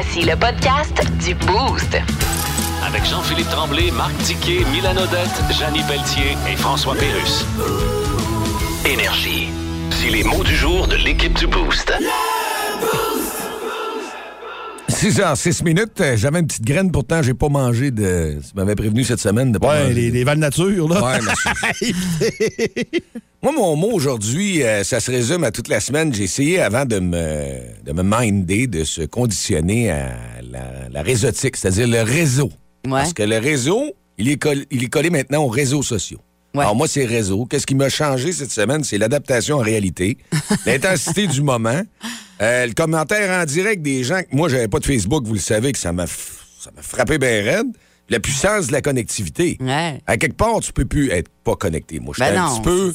Voici le podcast du Boost. Avec Jean-Philippe Tremblay, Marc Tiquet, Milan Odette, Janine Pelletier et François Pérus. Énergie. C'est les mots du jour de l'équipe du Boost. 6 h 6 minutes. Euh, J'avais une petite graine, pourtant, j'ai pas mangé de. Tu m'avais prévenu cette semaine de pas Ouais, manger les, de- les Val Nature, là. Ouais, c'est- Moi, mon mot aujourd'hui, euh, ça se résume à toute la semaine. J'ai essayé avant de me, de me minder, de se conditionner à la, la réseautique, c'est-à-dire le réseau. Ouais. Parce que le réseau, il est, coll- il est collé maintenant aux réseaux sociaux. Ouais. Alors moi, c'est réseau. Qu'est-ce qui m'a changé cette semaine? C'est l'adaptation en réalité, l'intensité du moment, euh, le commentaire en direct des gens. que- Moi, j'avais pas de Facebook, vous le savez, que ça m'a f- ça m'a frappé bien raide. La puissance de la connectivité. Ouais. À quelque part, tu peux plus être pas connecté. Moi, je suis Ben un non, petit peu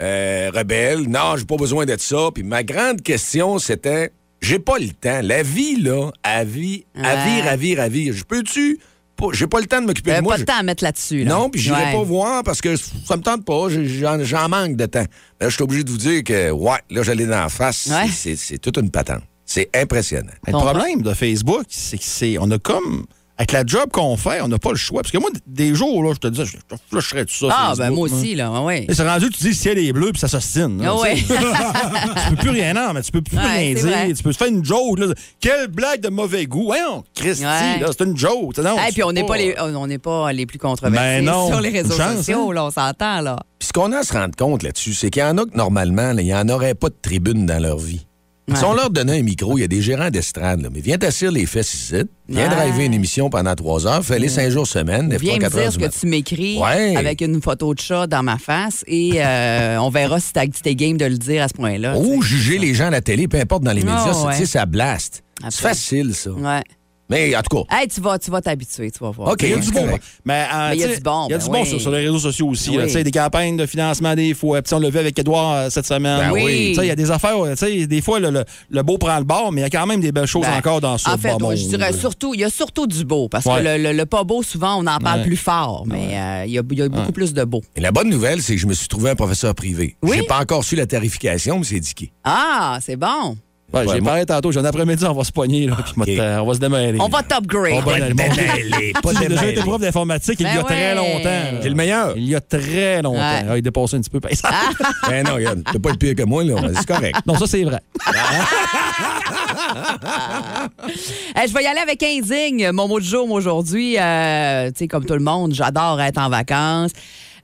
euh, rebelle. Non, j'ai pas besoin de ça. Puis ma grande question, c'était, j'ai pas le temps. La vie, là, à vie, à vire, à vire, à vire. Je peux-tu... pas- J'ai pas le temps de m'occuper de Euh, moi. pas de temps à mettre là-dessus. là. non, puis j'irai Ouais. pas voir parce que ça me tente pas. J'ai- J'en j'en manque de temps. Là, je suis obligé de vous dire que, ouais, là, j'allais dans la face. Ouais. C'est- C'est toute une patente. C'est impressionnant. Le problème de Facebook, c'est que c'est. On a comme. Avec la job qu'on fait, on n'a pas le choix. Parce que moi, des jours, là, je te disais, je, je flusherais tout ça. Ah, Facebook, ben moi aussi, là. Ouais. Et c'est rendu, tu dis le ciel est bleu, puis ça s'ostine. Ah ouais. tu peux plus rien, non, mais tu peux plus Ouais, rien dire. vrai. Tu peux te faire une joke. Là. Quelle blague de mauvais goût. Voyons, Christy, Ouais. là, c'est une joke. Non, Et c'est puis on n'est pas les, on n'est pas les plus controversés Ben non. sur les réseaux chance, sociaux, hein? là, on s'entend, là. Puis ce qu'on a à se rendre compte là-dessus, c'est qu'il y en a que, normalement, il n'y en aurait pas de tribune dans leur vie. Si on leur donnait un micro, il y a des gérants d'estrade, mais viens t'asseoir les fesses ici, viens Ouais. driver une émission pendant trois heures, fais-les cinq jours semaine, des Viens fois me quatre heures dire ce que tu m'écris Ouais. avec une photo de chat dans ma face et euh, on verra si t'as t'es game de le dire à ce point-là. Ou juger les gens à la télé, peu importe dans les médias, c'est- ça blast. C'est facile, ça. Ouais. Mais en tout cas, Hey, tu vas tu vas t'habituer, tu vas voir. OK. Il y a du c'est bon. Mais euh, Mais il y a du bon, Il y a ben du bon oui. sur, sur les réseaux sociaux aussi. Oui. Tu sais, Des campagnes de financement des fois. Puis on l'a vu avec Edouard euh, cette semaine. Ben oui. Tu sais, Il y a des affaires. tu sais, Des fois, le, le- le beau prend le bord, mais il y a quand même des belles choses Ben, encore dans ce En fait, moi, je dirais surtout, il y a surtout du beau, parce Ouais. que le, le- le pas beau, souvent, on en parle Ouais. plus fort, mais euh, il y, a, il y a beaucoup plus de beau. et la bonne nouvelle, c'est que je me suis trouvé un professeur privé. Oui? J'ai pas encore su la tarification, mais c'est diqué. Ah, c'est bon. Ouais, Ouais, J'ai moi- parlé tantôt. J'ai un après-midi, on va se pogner. Là, puis OK. on va se démêler. On va t'upgrade. On va démêler, pas J'ai déjà été prof d'informatique il y Ben a très ouais. longtemps. J'ai le meilleur. Il y a très longtemps. Ouais. Ah, il dépassait un petit peu. exemple. Ben non, regarde, t'es pas le pire que moi, là. C'est correct. Non, ça, c'est vrai. Eh, je vais y aller avec Insigne, mon mot de jour aujourd'hui. Euh, tu sais, comme tout le monde, j'adore être en vacances.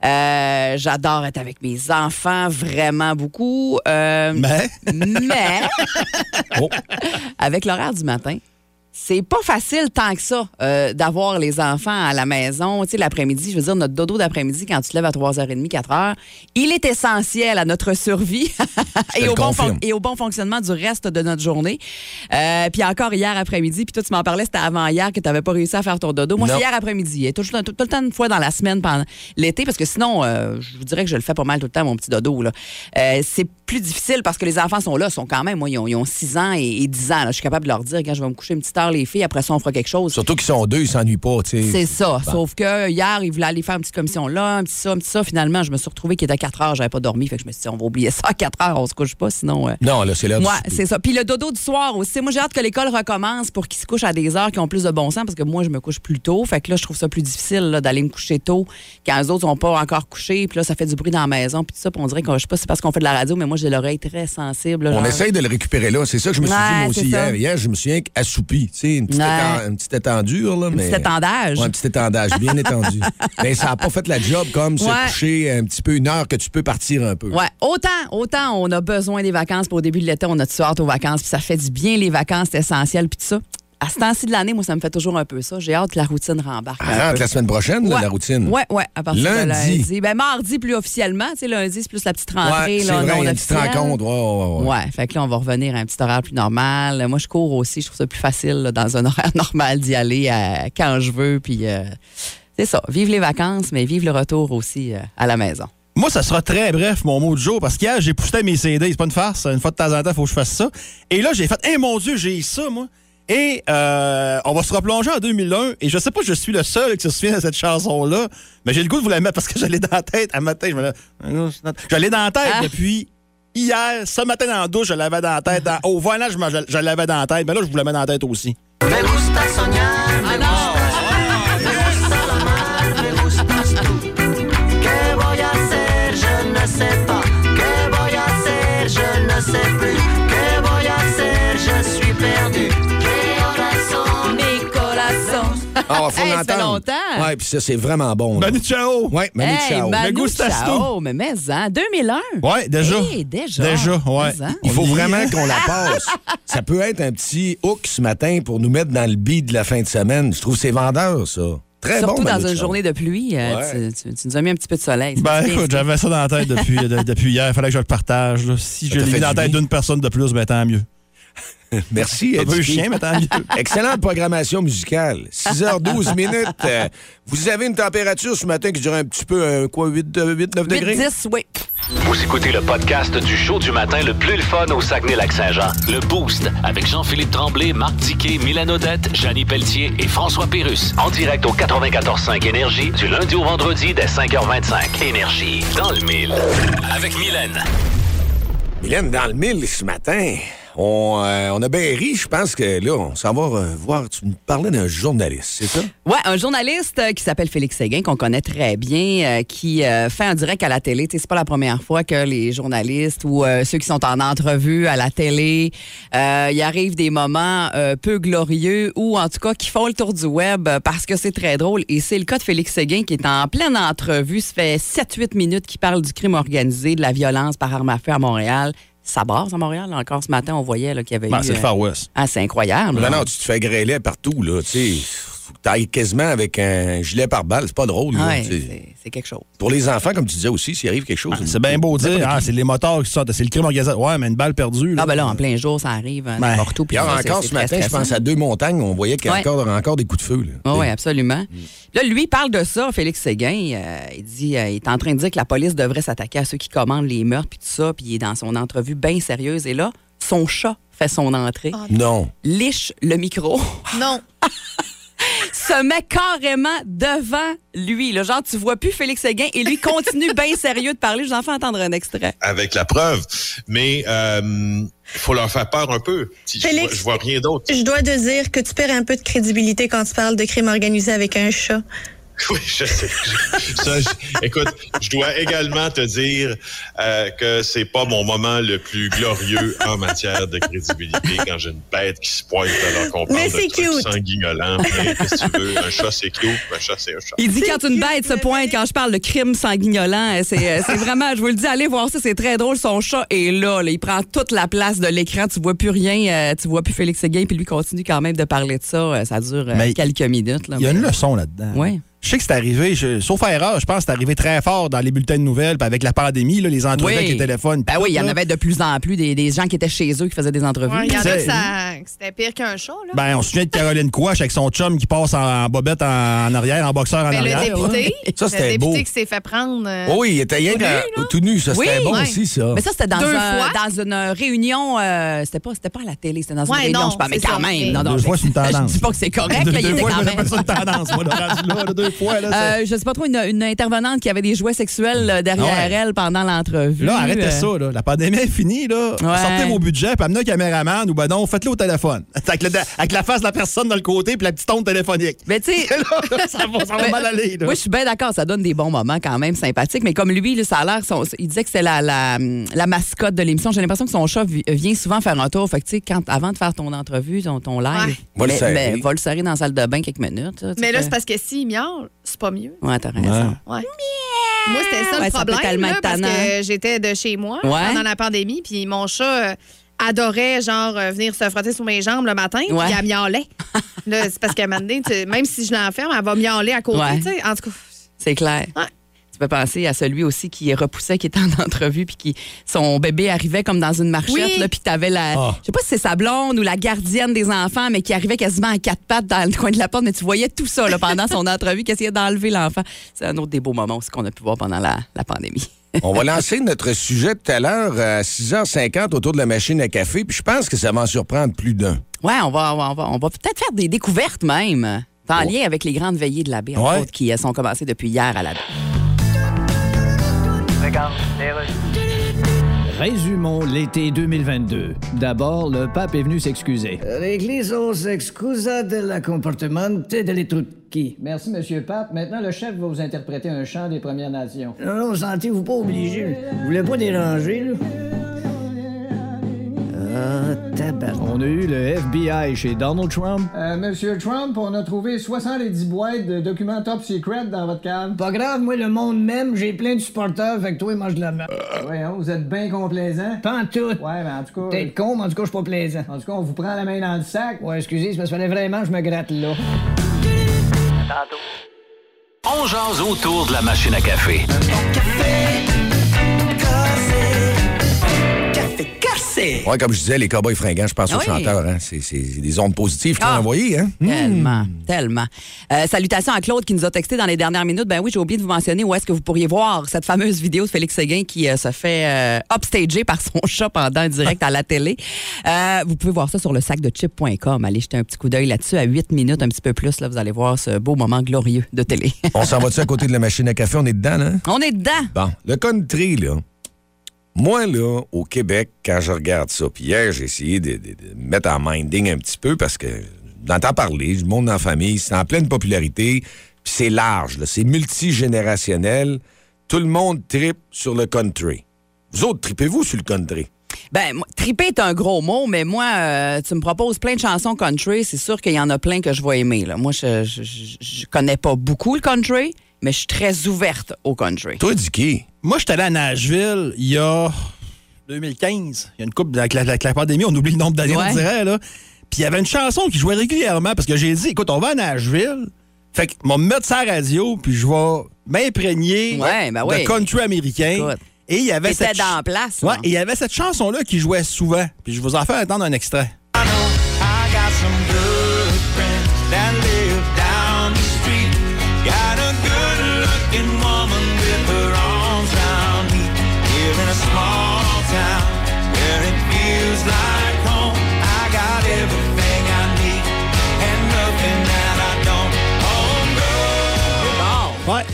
Euh, j'adore être avec mes enfants, vraiment beaucoup. Euh, Mais? mais Oh. avec l'horaire du matin, c'est pas facile tant que ça euh, d'avoir les enfants à la maison. Tu sais, l'après-midi, je veux dire, notre dodo d'après-midi, quand tu te lèves à 3h30, 4h, il est essentiel à notre survie et, au bon confirme. fon- et au bon fonctionnement du reste de notre journée. Euh, puis encore hier après-midi, puis toi, tu m'en parlais, c'était avant hier que tu n'avais pas réussi à faire ton dodo. Moi, c'est hier après-midi. Et Tout, tout- tout le temps, une fois dans la semaine pendant l'été, parce que sinon, euh, je vous dirais que je le fais pas mal tout le temps, mon petit dodo. là. C'est plus difficile parce que les enfants sont là, sont quand même, moi, ils ont, ils ont 6 ans et, et 10 ans. là. Je suis capable de leur dire, quand je vais me coucher une petite heure, les filles, après ça, on fera quelque chose. Surtout qu'ils sont deux, ils s'ennuient pas, tu sais. C'est ça. Sauf que hier, ils voulaient aller faire une petite commission là, un petit ça, un petit ça. Finalement, je me suis retrouvée qu'il était 4 heures, j'avais pas dormi. Fait que je me suis dit, on va oublier ça à 4 heures, on se couche pas, sinon. euh, Non, là, c'est Ouais, souper. c'est ça. Puis le dodo du soir aussi. Moi, j'ai hâte que l'école recommence pour qu'ils se couchent à des heures qui ont plus de bon sens parce que moi, je me couche plus tôt. Fait que là, je trouve ça plus difficile là, d'aller me coucher tôt quand les autres sont pas encore couchés. Puis là, ça fait du bruit dans la maison. Puis ça. Puis on dirait que je sais pas si c'est parce qu'on fait de la radio, mais moi, j'ai l'oreille très sensible. On essaye de le récupérer là. C'est ça que je me suis Ouais, dit, moi aussi, ça. hier. Hier, je me souviens assoupi. Tu sais, une petite, Ouais. une petite étendure, là. Un mais... petit étendage. Ouais, un petit étendage, bien étendu. Mais ça n'a pas fait la job comme se coucher un petit peu une heure que tu peux partir un peu. Ouais, autant, autant on a besoin des vacances pour au début de l'été, on a tout hâte aux vacances, puis ça fait du bien les vacances, c'est essentiel, puis tout ça. À ce temps-ci de l'année, moi, ça me fait toujours un peu ça. J'ai hâte que la routine rembarque. un Elle rentre peu. la semaine prochaine, là, la routine. Ouais, ouais, à partir Lundi. de lundi. Ben, mardi plus officiellement. Tu sais, lundi, c'est plus la petite rentrée. Ouais, c'est là, vrai, non y a une petite rencontre. Ouais, ouais, ouais. Ouais, fait que là, on va revenir à un petit horaire plus normal. Moi, je cours aussi. Je trouve ça plus facile, là, dans un horaire normal, d'y aller euh, quand je veux. Puis, euh, c'est ça. Vive les vacances, mais vive le retour aussi euh, à la maison. Moi, ça sera très bref, mon mot du jour, parce qu'hier, j'ai poussé mes CD. C'est pas une farce. Une fois de temps en temps, il faut que je fasse ça. Et là, j'ai fait, eh mon Dieu, j'ai ça, moi. Et euh, on va se replonger en 2001. Et je sais pas, si je suis le seul qui se souvient de cette chanson-là, mais j'ai le goût de vous la mettre parce que je l'ai dans la tête à matin. Je me la- je l'ai dans la tête Ah. depuis hier. Ce matin dans la douche, je l'avais dans la tête. Dans- au volant, je, me- je- je l'avais dans la tête. Mais là, je vous la mets dans la tête aussi. Me gusta soñar, me gusta, faut Hey, ça fait longtemps. Ouais, puis ça, c'est vraiment bon. là. Manu Chao. Ouais, Manu Hey, Chao. Manu Chao, mais mais, hein, 2001. Ouais, déjà. Hey, déjà. Déjà, ouais. Il faut vraiment qu'on la passe. Ça peut être un petit hook ce matin pour nous mettre dans le beat de la fin de semaine. Je trouve que c'est vendeur, ça. Très Surtout bon, dans une journée de pluie, euh, Ouais. tu, tu- tu nous as mis un petit peu de soleil. Ben, écoute, j'avais ça dans la tête depuis, de- depuis hier. Il fallait que je le partage. là. Si je l'ai mis dans la tête d'une personne de plus, ben tant mieux. Merci, Un peu Eddie. chien, mais tant mieux. Excellente programmation musicale. 6h12 minutes. Euh, vous avez une température ce matin qui dirait un petit peu, euh, quoi, 8, 8 9 degrés? 8-10, oui. Vous écoutez le podcast du show du matin le plus le fun au Saguenay-Lac-Saint-Jean. Le Boost avec Jean-Philippe Tremblay, Marc Tiquet, Milan Odette, Janine Pelletier et François Pérus. En direct au 94.5 Énergie du lundi au vendredi dès 5h25. Énergie dans le mille. Avec Mylène. Mylène, dans le mille ce matin, on, euh, a bien ri. Je pense que là, on s'en va voir. Tu nous parlais d'un journaliste, c'est ça? Ouais, un journaliste euh, qui s'appelle Félix Séguin, qu'on connaît très bien, euh, qui euh, fait un direct à la télé. C'est pas la première fois que les journalistes ou ceux qui sont en entrevue à la télé, il arrive des moments peu glorieux ou en tout cas qui font le tour du web parce que c'est très drôle. Et c'est le cas de Félix Séguin qui est en pleine entrevue. Ça fait 7-8 minutes qu'il parle du crime organisé, de la violence par arme à feu à Montréal. Ça barre à Montréal. Encore ce matin, on voyait qu'il y avait Ben, eu... c'est le euh, Far West. Ah, c'est incroyable. Là. non, tu te fais grêler partout, là. Tu sais, faut que t'ailles quasiment avec un gilet pare-balles. C'est pas drôle, là. Ouais, c'est- quelque chose. Pour les enfants, comme tu disais aussi, s'il arrive quelque chose. Ah, C'est bien beau de dire, ah, c'est les moteurs qui sortent, c'est le crime organisé. Ouais, mais une balle perdue. Ah ben là, en plein jour, ça arrive hein, Ben, n'importe où. puis encore ce très matin, je pense à deux montagnes, on voyait qu'il y a Ouais. encore, encore des coups de feu. Là. Oui, absolument. Là, lui, il parle de ça, Félix Séguin. euh, il dit, euh, il est en train de dire que la police devrait s'attaquer à ceux qui commandent les meurtres puis tout ça. Puis il est dans son entrevue bien sérieuse. Et là, son chat fait son entrée, Non. liche le micro, Non. se met carrément devant lui. Là, genre, tu vois plus Félix Séguin et lui continue bien sérieux de parler. Je vous en fais entendre un extrait. avec la preuve. Mais il faut leur faire peur un peu. Si Je, Félix. vois, je vois rien d'autre. Je dois te dire que tu perds un peu de crédibilité quand tu parles de crime organisé avec un chat. Oui, je sais. Je- ça, je- écoute, je dois également te dire euh, que c'est pas mon moment le plus glorieux en matière de crédibilité quand j'ai une bête qui se pointe alors qu'on parle Mais de c'est trucs cute. sanguinolents. Mais qu'est-ce que tu veux? Un chat, c'est cute. Un chat, c'est un chat. Il dit quand une bête se pointe, quand je parle de crime sanguignolant, euh, c'est euh, c'est vraiment, je vous le dis, allez voir ça, c'est très drôle. Son chat est là, là, il prend toute la place de l'écran, tu vois plus rien, euh, tu vois plus Félix Séguin, puis lui continue quand même de parler de ça. euh, ça dure euh, Mais quelques minutes. Il y a une leçon là-dedans. Ouais. Je sais que c'est arrivé, je- sauf erreur, je pense que c'est arrivé très fort dans les bulletins de nouvelles, puis avec la pandémie, là, les entrevues Oui. avec les téléphones. Ben oui, il y en avait de plus en plus des, des gens qui étaient chez eux qui faisaient des entrevues. Ouais, Il y en a que, c'était pire qu'un chat, là. Ben, on se souvient de Caroline Quash avec son chum qui passe en, en bobette en, en arrière, en boxeur en Mais arrière. le député, Ça, c'était le député beau. qui s'est fait prendre. euh, Oh oui, il était rien Tout nu, tout nu. Ça, c'était Oui. bon Ouais. aussi, ça. Mais ça, c'était dans, un- dans une réunion. euh, c'était pas, c'était pas à la télé, c'était dans une réunion, non, je sais pas, mais quand même. mais- Non, non, Deux fois, c'est une je- tendance. Je dis pas que c'est correct, deux, là, il était fois, quand même. ça une tendance, moi, là, fois. Là, Euh, je sais pas trop, une, une intervenante qui avait des jouets sexuels derrière ouais. elle pendant l'entrevue. Là, arrêtez Euh, ça, là. La pandémie est finie, là. Ouais. Sortez vos budgets, puis amenez un caméraman ou ben non, faites-le au téléphone. Avec, le- avec la face de la personne dans le côté, puis la petite onde téléphonique. Mais tu sais, ça va, ça va mal aller, là. Moi, je suis bien d'accord, ça donne des bons moments quand même sympathiques. Mais comme lui, là, ça a l'air, son- il disait que c'est la, la, la mascotte de l'émission. J'ai l'impression que son chat vi- vient souvent faire un tour. Fait que, tu sais, quand, avant de faire ton entrevue, ton, ton live, Ouais. Va le mais- serrer. mais va le serrer dans la salle de bain quelques minutes. là, Mais là, c'est parce que s'il miaule, c'est pas mieux. Ouais, t'as raison. Ouais. Moi, c'était ça Ouais, le ça peut problème, tellement là, être parce tannant. que j'étais de chez moi Ouais. pendant la pandémie, puis mon chat euh, adorait, genre, euh, venir se frotter sur mes jambes le matin, Ouais. puis elle miaulait. là, c'est parce qu'à un moment donné, tu- même si je l'enferme, elle va miauler à côté, Ouais. tu sais. En tout cas, C'est clair. Ouais. Tu peux penser à celui aussi qui repoussait, qui était en entrevue, puis qui son bébé arrivait comme dans une marchette, Oui. là, puis t'avais la, Ah. je sais pas si c'est sa blonde ou la gardienne des enfants, mais qui arrivait quasiment à quatre pattes dans le coin de la porte, mais tu voyais tout ça là, pendant son entrevue, qui essayait d'enlever l'enfant. C'est un autre des beaux moments aussi qu'on a pu voir pendant la, la pandémie. On va lancer notre sujet tout à l'heure à 6h50 autour de la machine à café, puis je pense que ça va en surprendre plus d'un. Ouais, on va, on va, on va, on va peut-être faire des découvertes même, en lien avec les grandes veillées de la baie, Ouais. qui euh, sont commencées depuis hier à la baie. Résumons l'été 2022. D'abord, le pape est venu s'excuser. L'Église s'excusa del comportamento delle trucchi. Merci, Monsieur le Pape. Maintenant, le chef va vous interpréter un chant des Premières Nations. Non, non, sentez-vous pas obligé. Vous voulez pas déranger, là? Ah, tabac. On a eu le FBI chez Donald Trump. Euh, Monsieur Trump, on a trouvé 70 boîtes de documents top secret dans votre cave. Pas grave, moi, le monde même, j'ai plein de supporters, fait que toi, mange de la merde. Voyons, vous êtes bien complaisant. Pas en tout. Ouais, mais en tout cas. T'es con, mais en tout cas, je suis pas plaisant. En tout cas, on vous prend la main dans le sac. Ouais, excusez, c'est parce qu'il fallait vraiment que je me gratte là. On jase autour de la machine à café. Ouais, comme je disais, les cowboys fringants, je pense aux chanteurs. Hein. C'est des ondes positives qu'ils ont Ah. envoyées. Hein? Tellement, tellement. Euh, salutations à Claude qui nous a texté dans les dernières minutes. Ben oui, j'ai oublié de vous mentionner où est-ce que vous pourriez voir cette fameuse vidéo de Félix Séguin qui euh, se fait euh, upstager par son chat pendant un direct à la télé. Vous pouvez voir ça sur le sac de chip.com. Allez jeter un petit coup d'œil là-dessus à 8 minutes, un petit peu plus. Là, vous allez voir ce beau moment glorieux de télé. On s'en va-tu à côté de la machine à café? On est dedans, là? On est dedans. Bon, le country, là. Moi, là, au Québec, quand je regarde ça, puis hier, j'ai essayé de, de- de me mettre en minding un petit peu parce que j'entends parler, du monde la famille, c'est en pleine popularité, puis c'est large, c'est multigénérationnel. Tout le monde tripe sur le country. Vous autres, tripez-vous sur le country? Ben, triper est un gros mot, mais moi, euh, tu me proposes plein de chansons country, c'est sûr qu'il y en a plein que je vais aimer. Là. Moi, je, je- je connais pas beaucoup le country, mais je suis très ouverte au country. Toi, Dicky? Moi, j'étais allé à Nashville il y a 2015. Il y a une couple avec la, avec la pandémie, on oublie le nombre d'années, Ouais. on dirait, là. Puis il y avait une chanson qui jouait régulièrement parce que j'ai dit, écoute, on va à Nashville. Fait que, on va me mettre la radio, puis je vais m'imprégner Ouais, ben oui. de country américain. Écoute. Et il y avait cette dans place, Ouais, là. et il y avait cette chanson-là qui jouait souvent. Puis je vous en fais entendre un extrait.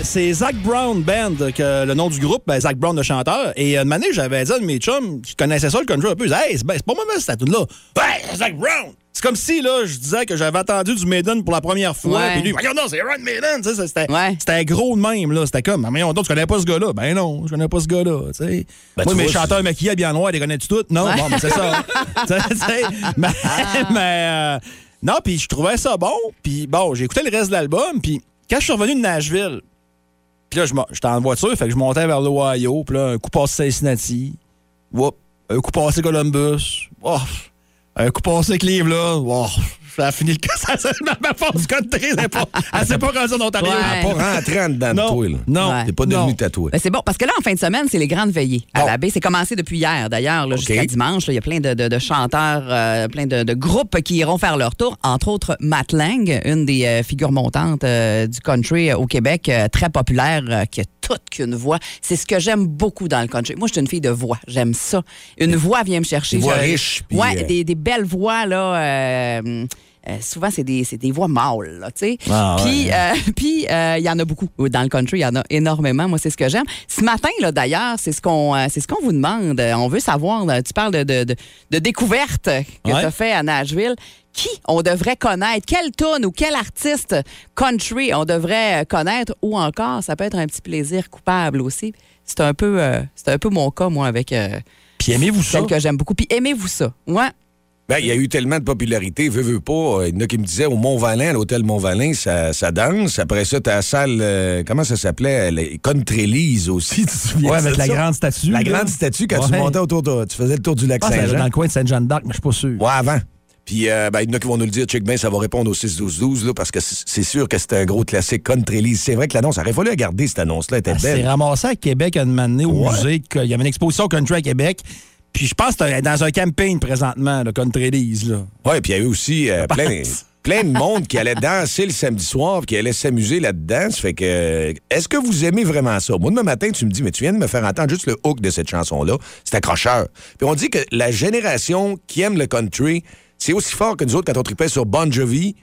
C'est Zach Brown Band, que le nom du groupe, ben, Zach Brown, le chanteur. Et euh, une année, j'avais dit à un de mes chums qui connaissaient ça, le country un peu, hey, c'est ben, c'est pas moi, cette tune-là. Ben, Zach Brown! C'est comme si, là, je disais que j'avais entendu du Maiden pour la première fois. Puis lui, voyons non, c'est Iron Maiden, tu sais, c'était Ouais. c'était gros de même, là. C'était comme, mais voyons donc, tu connais pas ce gars-là? Ben non, je connais pas ce gars-là, tu sais. Ben, moi, tu mes vois, chanteurs maquillés bien noirs, les connais-tu tous? Non, Ouais. bon, ben c'est ça. Tu sais, tu sais, mais, mais, euh, non, puis je trouvais ça bon. Puis bon, j'ai écouté le reste de l'album. Puis quand je suis revenu de Nashville, puis là, j'étais en voiture, fait que je montais vers l'Ohio. Puis là, un coup passé Cincinnati. Whoop. Un coup passé Columbus. Oh. Un coup passé Cleveland. Oh. Ça a fini le cas. Ça, ça, ma, force country, elle elle s'est pas rendue en Ontario. Ouais. Elle n'a pas rentré en dedans de Non. toi, là. Non. Ouais. T'es pas devenu tatoué. Ben, c'est bon, parce que là, en fin de semaine, c'est les grandes veillées à Bon. la baie. C'est commencé depuis hier, d'ailleurs, là, jusqu'à dimanche. Il y a plein de, de- de chanteurs, euh, plein de, de groupes qui iront faire leur tour. Entre autres, Matt Lang, une des euh, figures montantes euh, du country euh, au Québec, euh, très populaire, euh, qui a toute qu'une voix. C'est ce que j'aime beaucoup dans le country. Moi, je suis une fille de voix. J'aime ça. Une voix vient me chercher. Une voix Je- riche, puis, Ouais, euh, des, des belles voix, là. Euh, euh, souvent, c'est des, des voix mâles, tu sais. Ah, ouais. Puis, euh, puis, euh, il y en a beaucoup. Dans le country, il y en a énormément. Moi, c'est ce que j'aime. Ce matin, là, d'ailleurs, c'est ce qu'on euh, c'est ce qu'on vous demande. Euh, On veut savoir, là, tu parles de, de, de, de découverte que Ouais. tu as fait à Nashville. Qui on devrait connaître? Quel tune ou quel artiste country on devrait euh, connaître? Ou encore, ça peut être un petit plaisir coupable aussi. C'est un peu, euh, c'est un peu mon cas, moi, avec euh, Puis aimez-vous ça? celle que j'aime beaucoup. Puis aimez-vous ça? Ouais. Ben, il y a eu tellement de popularité, veux, veux pas. euh, Il y en a qui me disaient au Mont-Valin, à l'hôtel Mont-Valin, ça, ça danse. Après ça, t'as la salle, euh, comment ça s'appelait? Les Country Lease aussi, tu te souviens Ouais, avec la ça? grande statue. La là. grande statue, quand tu montais autour de, tu faisais le tour du lac que c'est dans Saint-Jean. le coin de Sainte-Jeanne d'Arc, mais je suis pas sûr. Ouais, avant. Puis, euh, ben, il y en a qui vont nous le dire, check bien, ça va répondre au 6-12-12, là, parce que c'est c'est sûr que c'était un gros classique Country Lease. C'est vrai que l'annonce, aurait fallu regarder cette annonce-là, était s'est belle. ramassée à Québec une année au Ouais. musée. qu'il y avait une exposition country à Québec. Puis je pense que c'est dans un campaign présentement, le Country Lease, là. Ouais, puis il y a eu aussi euh, plein, plein de monde qui allait danser le samedi soir, qui allait s'amuser là-dedans. Ça fait que, est-ce que vous aimez vraiment ça? Moi, demain matin, tu me dis, mais tu viens de me faire entendre juste le hook de cette chanson-là. C'est accrocheur. Puis on dit que la génération qui aime le country, c'est aussi fort que nous autres quand on tripait sur Bon Jovi,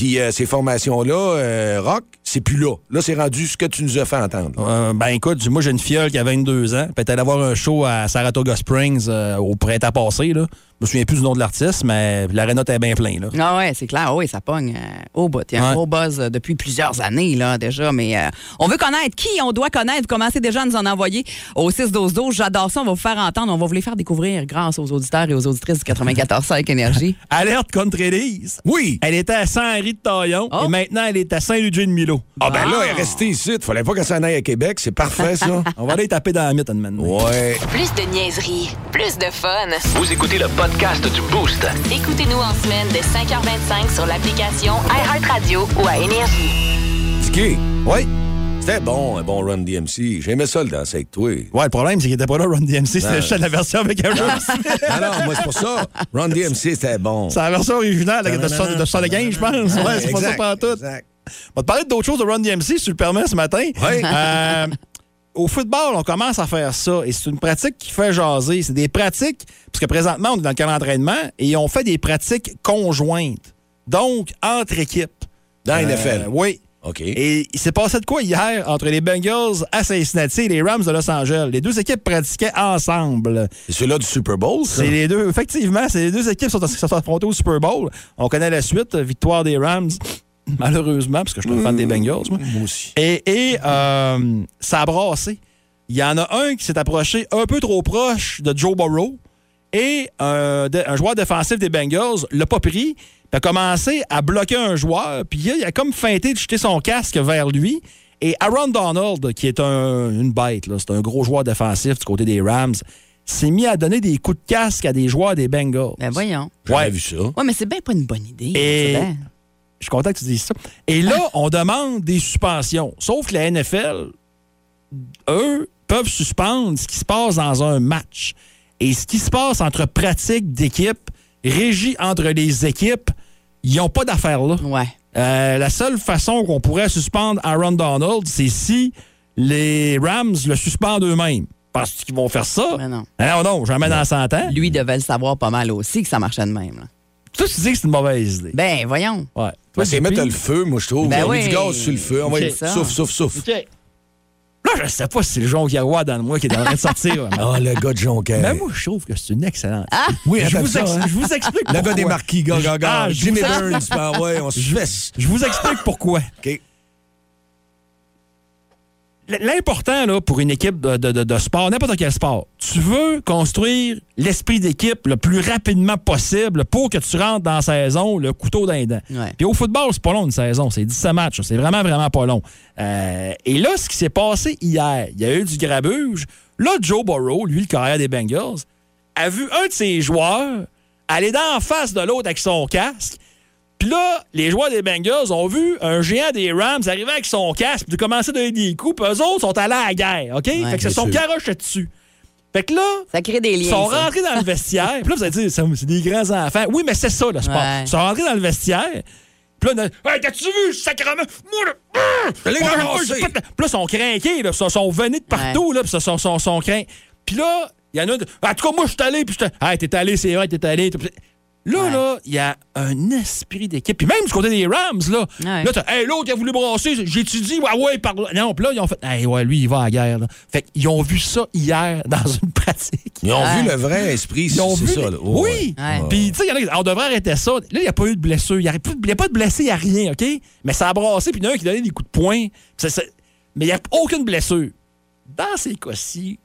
Puis euh, ces formations-là, euh, rock, c'est plus là. Là, c'est rendu ce que tu nous as fait entendre. Euh, ben écoute, moi j'ai une fiole qui a 22 ans. Peut-être aller voir un show à Saratoga Springs euh, au printemps passé. Là. Je me souviens plus du nom de l'artiste, mais l'aréna était bien plein. Là. Ah ouais, c'est clair. Oui, ça pogne au bout. Il y a un gros buzz depuis plusieurs années là déjà, mais euh, on veut connaître qui on doit connaître? Vous commencez déjà à nous en envoyer au 6 12 12. J'adore ça. On va vous faire entendre. On va vous les faire découvrir grâce aux auditeurs et aux auditrices du 94.5 Énergie. Alerte contre Élise. Oui! Elle était à Saint-Henri de Taillon Oh. et maintenant elle est à Saint-Ludger de Milo. Ah, ben là, elle est restée ici. Il fallait pas qu'elle s'en aille à Québec. C'est parfait, ça. On va aller taper dans la mythe maintenant. ouais. Plus de niaiserie, plus de fun. Vous écoutez le podcast du Boost. Écoutez-nous en semaine de 5h25 sur l'application iHeartRadio ou à Énergie. Tiki, Oui. C'était bon, un bon Run DMC. J'aimais ça le danser avec toi. Ouais, le problème, c'est qu'il était pas là, Run DMC. C'était Non. juste la version avec un non, non, moi, c'est pour ça. Run DMC, c'était bon. C'est la version originale de, de, de, de 75, je pense. Ouais, c'est pas ça pas tout. exact. On va te parler d'autres choses de Run DMC, si tu le permets, ce matin. Oui. Euh, au football, on commence à faire ça et c'est une pratique qui fait jaser. C'est des pratiques, parce que présentement, on est dans le camp d'entraînement et on fait des pratiques conjointes. Donc, entre équipes. Dans Euh, NFL. Oui. OK. Et il s'est passé de quoi hier entre les Bengals à Cincinnati et les Rams de Los Angeles? Les deux équipes pratiquaient ensemble. C'est celui-là du Super Bowl, ça? C'est les deux, effectivement, c'est les deux équipes qui sont, affrontées au Super Bowl. On connaît la suite, victoire des Rams, malheureusement, parce que je suis un fan des Bengals, moi. Moi aussi. Et, et, euh, ça a brassé. Il y en a un qui s'est approché un peu trop proche de Joe Burrow et un, de- un joueur défensif des Bengals l'a pas pris, puis a commencé à bloquer un joueur, puis il a, il a comme feinté de jeter son casque vers lui. Et Aaron Donald, qui est un- une bête, c'est un gros joueur défensif du côté des Rams, s'est mis à donner des coups de casque à des joueurs des Bengals. Ben voyons. J'avais Ouais. vu ça. Ouais, mais c'est bien pas une bonne idée. Et- c'est bien. Je suis content que tu dises ça. Et là, on demande des suspensions. Sauf que la NFL, eux, peuvent suspendre ce qui se passe dans un match. Et ce qui se passe entre pratiques d'équipe, régie entre les équipes, ils n'ont pas d'affaire là. Ouais. Euh, la seule façon qu'on pourrait suspendre Aaron Donald, c'est si les Rams le suspendent eux-mêmes. Parce qu'ils vont faire ça. Mais non. Non, non, jamais dans 100 ans. Lui devait le savoir pas mal aussi que ça marchait de même. là. Toi, tu dis que c'est une mauvaise idée. Ben, voyons. Ouais. Ben, c'est mettre le feu, moi, je trouve. Ben on met oui. du gaz sur le feu. On va Ok, y- ça. souffle, souffle, souffle. OK. Je sais pas si c'est le Jean Garois dans moi qui est en train de sortir. Ah, le gars de Jonquière. Mais moi, je trouve que c'est une excellente. oui, je, attends vous ça, ex- hein. je vous explique Le gars pourquoi. des marquis, gars, gars, gars. Ah, Jimmy vous- Burns, ben ouais, on se fesse. Je vous explique pourquoi. OK. L'important là, pour une équipe de, de- de- sport, n'importe quel sport, tu veux construire l'esprit d'équipe le plus rapidement possible pour que tu rentres dans la saison le couteau dans dents. Ouais. Puis au football, c'est pas long une saison, c'est 17 matchs, c'est vraiment, vraiment pas long. Euh, et là, ce qui s'est passé hier, il y a eu du grabuge. Là, Joe Burrow, lui, le carrière des Bengals, a vu un de ses joueurs aller d'en face de l'autre avec son casque. Puis là, les joueurs des Bengals ont vu un géant des Rams arriver avec son casque, puis de commencer à donner des coups, puis eux autres sont allés à la guerre, OK? fait que se sont sûr. garochés dessus. Fait que là, Ça crée des ils sont ça. rentrés dans le vestiaire. Puis là, vous allez dire, ça, c'est des grands enfants. Oui, mais c'est ça, le sport. Ouais. Ils sont rentrés dans le vestiaire. Puis là, hey, t'as-tu vu, sacrément? Moi, là, ah! Puis là, ils sont craqués, là. Ils sont, venus de partout, là. Puis ils sont, sont, sont craints. Puis là, il y en a. de- En tout cas, moi, je suis allé. Puis je Hey, t'es allé, c'est vrai, t'es allé. Là, Ouais. là, il y a un esprit d'équipe. Puis même du côté des Rams, là. Ouais. Là, t'as, hey, l'autre, il a voulu brasser. J'étudie, ouais, ouais, par là. Non, puis là, ils ont fait, hey, ouais, lui, il va à la guerre, là. Fait qu'ils ont vu ça hier dans une pratique. Ils ont Ouais. vu le vrai esprit, Ils ont c'est vu ça. les- là. Oh, oui! Ouais. Puis, tu sais, il y en a qui disent, on devrait arrêter ça. Là, il n'y a pas eu de blessure. Il n'y a, pas de blessé, il n'y a rien, OK? Mais ça a brassé, puis il y en a un qui donnait des coups de poing. Puis ça- ça- Mais il n'y a aucune blessure. Dans ces cas-ci,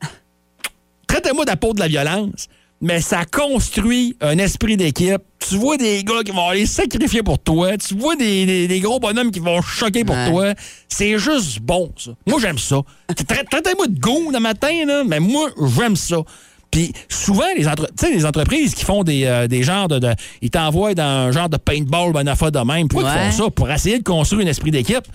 traitez-moi d'apôtre de la violence, mais ça construit un esprit d'équipe. Tu vois des gars qui vont aller sacrifier pour toi. Tu vois des, des- des gros bonhommes qui vont choquer pour Ouais. toi. C'est juste bon, ça. Moi, j'aime ça. Tra- Traitez-moi de goût le matin, là, mais moi, j'aime ça. Puis souvent, les, entre- tu sais, les entreprises qui font des, euh, des genres de, de- Ils t'envoient dans un genre de paintball, ben affaire de même. Pourquoi Ouais. ils font ça? Pour essayer de construire un esprit d'équipe.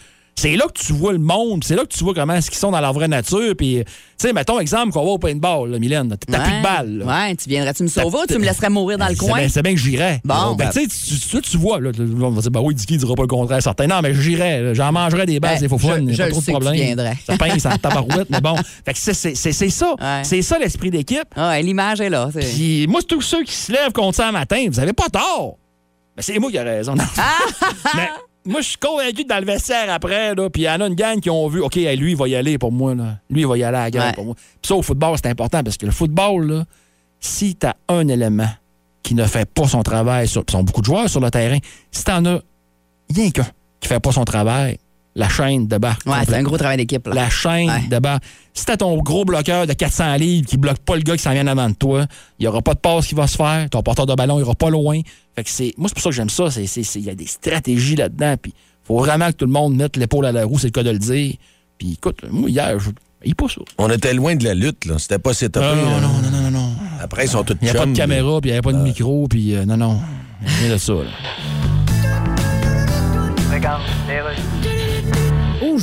C'est là que tu vois le monde, c'est là que tu vois comment est-ce qu'ils sont dans leur vraie nature. Puis, tu sais, mettons exemple qu'on va au paintball, là, Mylène. T'as plus de Ouais. balle. là. Ouais, tu viendrais-tu me sauver ou tu me laisserais mourir dans le C'est coin? C'est bien que j'irais. Bon. Ben, tu sais, tu, vois, là, on va dire, ben oui, Dicky dira pas le contraire, certain. Non, mais j'irais. J'en mangerais des bases, Ben, des faux fun. pas trop de problème. Ça pince en tabarouette, mais bon. Fait que c'est- c'est c'est- c'est ça. Ouais. C'est ça l'esprit d'équipe. Ah, ouais, l'image est là. c'est- Puis moi, tous ceux qui se lèvent contre ça le matin, vous avez pas tort. Mais c'est moi qui ai raison. Mais moi, je suis convaincu que dans le vestiaire après, là, puis il y en a une gang qui ont vu, OK, hey, lui, il va y aller pour moi. Là. Lui, il va y aller à la gang Ouais. pour moi. Puis ça, au football, c'est important parce que le football, là, si tu as un élément qui ne fait pas son travail, sur, sont beaucoup de joueurs sur le terrain, si tu en as rien qu'un qui fait pas son travail, la chaîne débarque. Ouais, c'est un gros travail d'équipe. là. La chaîne Ouais. débarque. Si t'as ton gros bloqueur de 400 livres qui bloque pas le gars qui s'en vient en avant de toi, il y aura pas de passe qui va se faire, ton porteur de ballon il ira pas loin. Fait que c'est, moi, c'est pour ça que j'aime ça. C'est- c'est- c'est- Il y a des stratégies là-dedans. Puis faut vraiment que tout le monde mette l'épaule à la roue, c'est le cas de le dire. Puis écoute, moi, hier, je. Il pas ça. On était loin de la lutte, là. C'était pas setupé. Non, non, non, non, non, non. Après, ils sont tous Il n'y a pas de caméra, puis il n'y a pas de micro, puis euh, non, non. Rien de ça, là.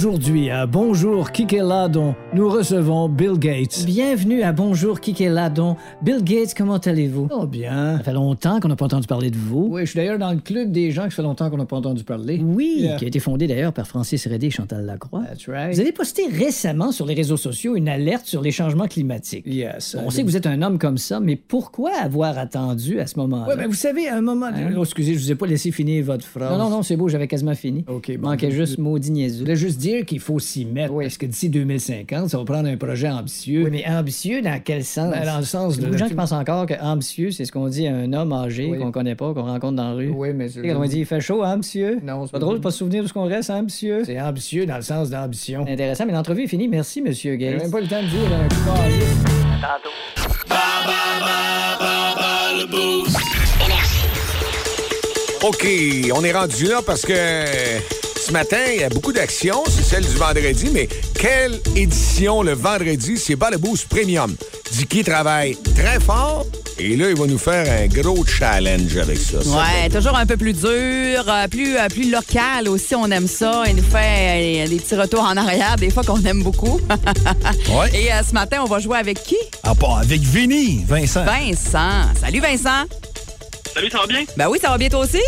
Aujourd'hui, à Bonjour Kikeladon, nous recevons Bill Gates. Bienvenue à Bonjour Kikeladon. Bill Gates, comment allez-vous? Oh bien. Ça fait longtemps qu'on n'a pas entendu parler de vous. Oui, je suis d'ailleurs dans le club des gens que ça fait longtemps qu'on n'a pas entendu parler. Oui, Yeah. qui a été fondé d'ailleurs par Francis Redé et Chantal Lacroix. That's right. Vous avez posté récemment sur les réseaux sociaux une alerte sur les changements climatiques. Yes. On sait que vous êtes un homme comme ça, mais pourquoi avoir attendu à ce moment-là? Oui, mais vous savez, à un moment. Hein? Oh, excusez, je vous ai pas laissé finir votre phrase. Non, non, non, c'est beau, j'avais quasiment fini. OK, bon. manquait juste maudit Je niaiseux. voulais juste dire qu'il faut s'y mettre. Oui. Parce que d'ici 2050, ça va prendre un projet ambitieux. Oui, mais ambitieux dans quel sens? Ben, dans le sens Il y de. a beaucoup de gens qui pensent encore que ambitieux, c'est ce qu'on dit à un homme âgé Oui. qu'on connaît pas, qu'on rencontre dans la rue. Oui, mais sais, quand on dit il fait chaud, hein, monsieur? Non, C'est pas drôle de pas se souvenir de ce qu'on reste, hein, monsieur? C'est ambitieux dans le sens d'ambition. C'est intéressant, mais l'entrevue est finie. Merci, monsieur J'ai Gates. même pas le temps de dire un coup calice. OK, on est rendu là parce que ce matin, il y a beaucoup d'actions. C'est celle du vendredi, mais quelle édition le vendredi? C'est pas le Boost Premium. Dicky travaille très fort et là, il va nous faire un gros challenge avec ça. Ça, Ouais, toujours un peu plus dur, euh, plus, euh, plus local aussi, on aime ça. Il nous fait euh, des petits retours en arrière, des fois qu'on aime beaucoup. Ouais. Et euh, ce matin, on va jouer avec qui? Ah, pas avec Vinny, Vincent. Vincent. Salut Vincent. Salut, ça va bien? Ben oui, ça va bien toi aussi?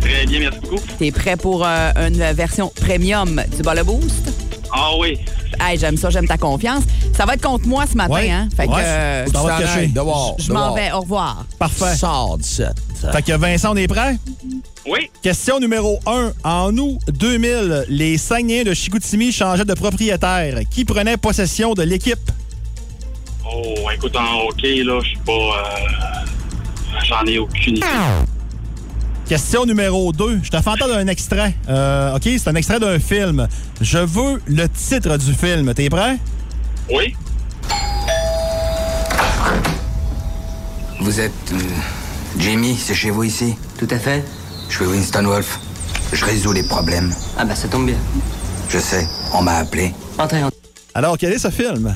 Très bien, merci beaucoup. T'es prêt pour euh, une version premium du Ball Boost? Ah oui. Hey, j'aime ça, j'aime ta confiance. Ça va être contre moi ce matin, Ouais. hein? Fait que Ouais. euh, Tu vas cacher. dehors, je m'en vais. Au revoir. Parfait. Sors. Fait que Vincent, on est prêt? Oui. Question numéro 1. En août 2000, les Saguenayens de Chicoutimi changeaient de propriétaire. Qui prenait possession de l'équipe? Oh, écoute, en hockey, là, je suis pas. euh, J'en ai aucune idée. Question numéro 2. Je te fais entendre un extrait. Euh, OK, c'est un extrait d'un film. Je veux le titre du film. T'es prêt? Oui. Vous êtes. euh, Jamie, c'est chez vous ici? Tout à fait. Je suis Winston Wolf. Je résous les problèmes. Ah bah ça tombe bien. Je sais, on m'a appelé. Entrez en... Alors, quel est ce film?